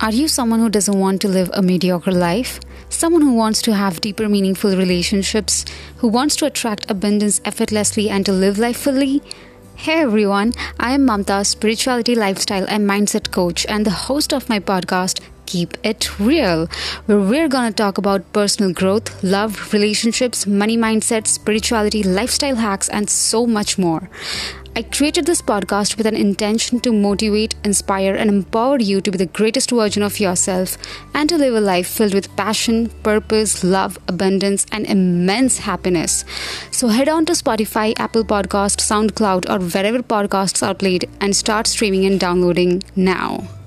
Are you someone who doesn't want to live a mediocre life? Someone who wants to have deeper, meaningful relationships? Who wants to attract abundance effortlessly and to live life fully? Hey everyone, I am Mamta, spirituality, lifestyle, and mindset coach, and the host of my podcast, Keep It Real, where we're gonna talk about personal growth, love, relationships, money mindset, spirituality, lifestyle hacks, and so much more. I created this podcast with an intention to motivate, inspire, and empower you to be the greatest version of yourself and to live a life filled with passion, purpose, love, abundance, and immense happiness. So head on to Spotify, Apple Podcast, SoundCloud, or wherever podcasts are played and start streaming and downloading now.